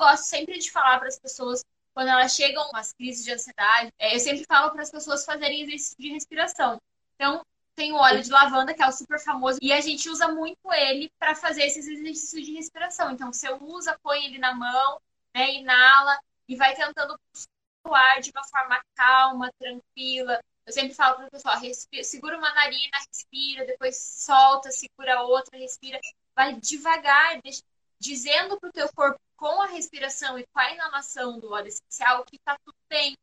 gosto sempre de falar para as pessoas quando elas chegam às crises de ansiedade, é, eu sempre falo para as pessoas fazerem exercício de respiração. Então, tem o óleo de lavanda, que é o super famoso, e a gente usa muito ele para fazer esses exercícios de respiração. Então, você usa, põe ele na mão, né, inala e vai tentando o ar de uma forma calma, tranquila. Eu sempre falo para o pessoal, respira, segura uma narina, respira, depois solta, segura outra, respira. Vai devagar, deixa, dizendo para o teu corpo com a respiração e com a inalação do óleo essencial que está tudo bem.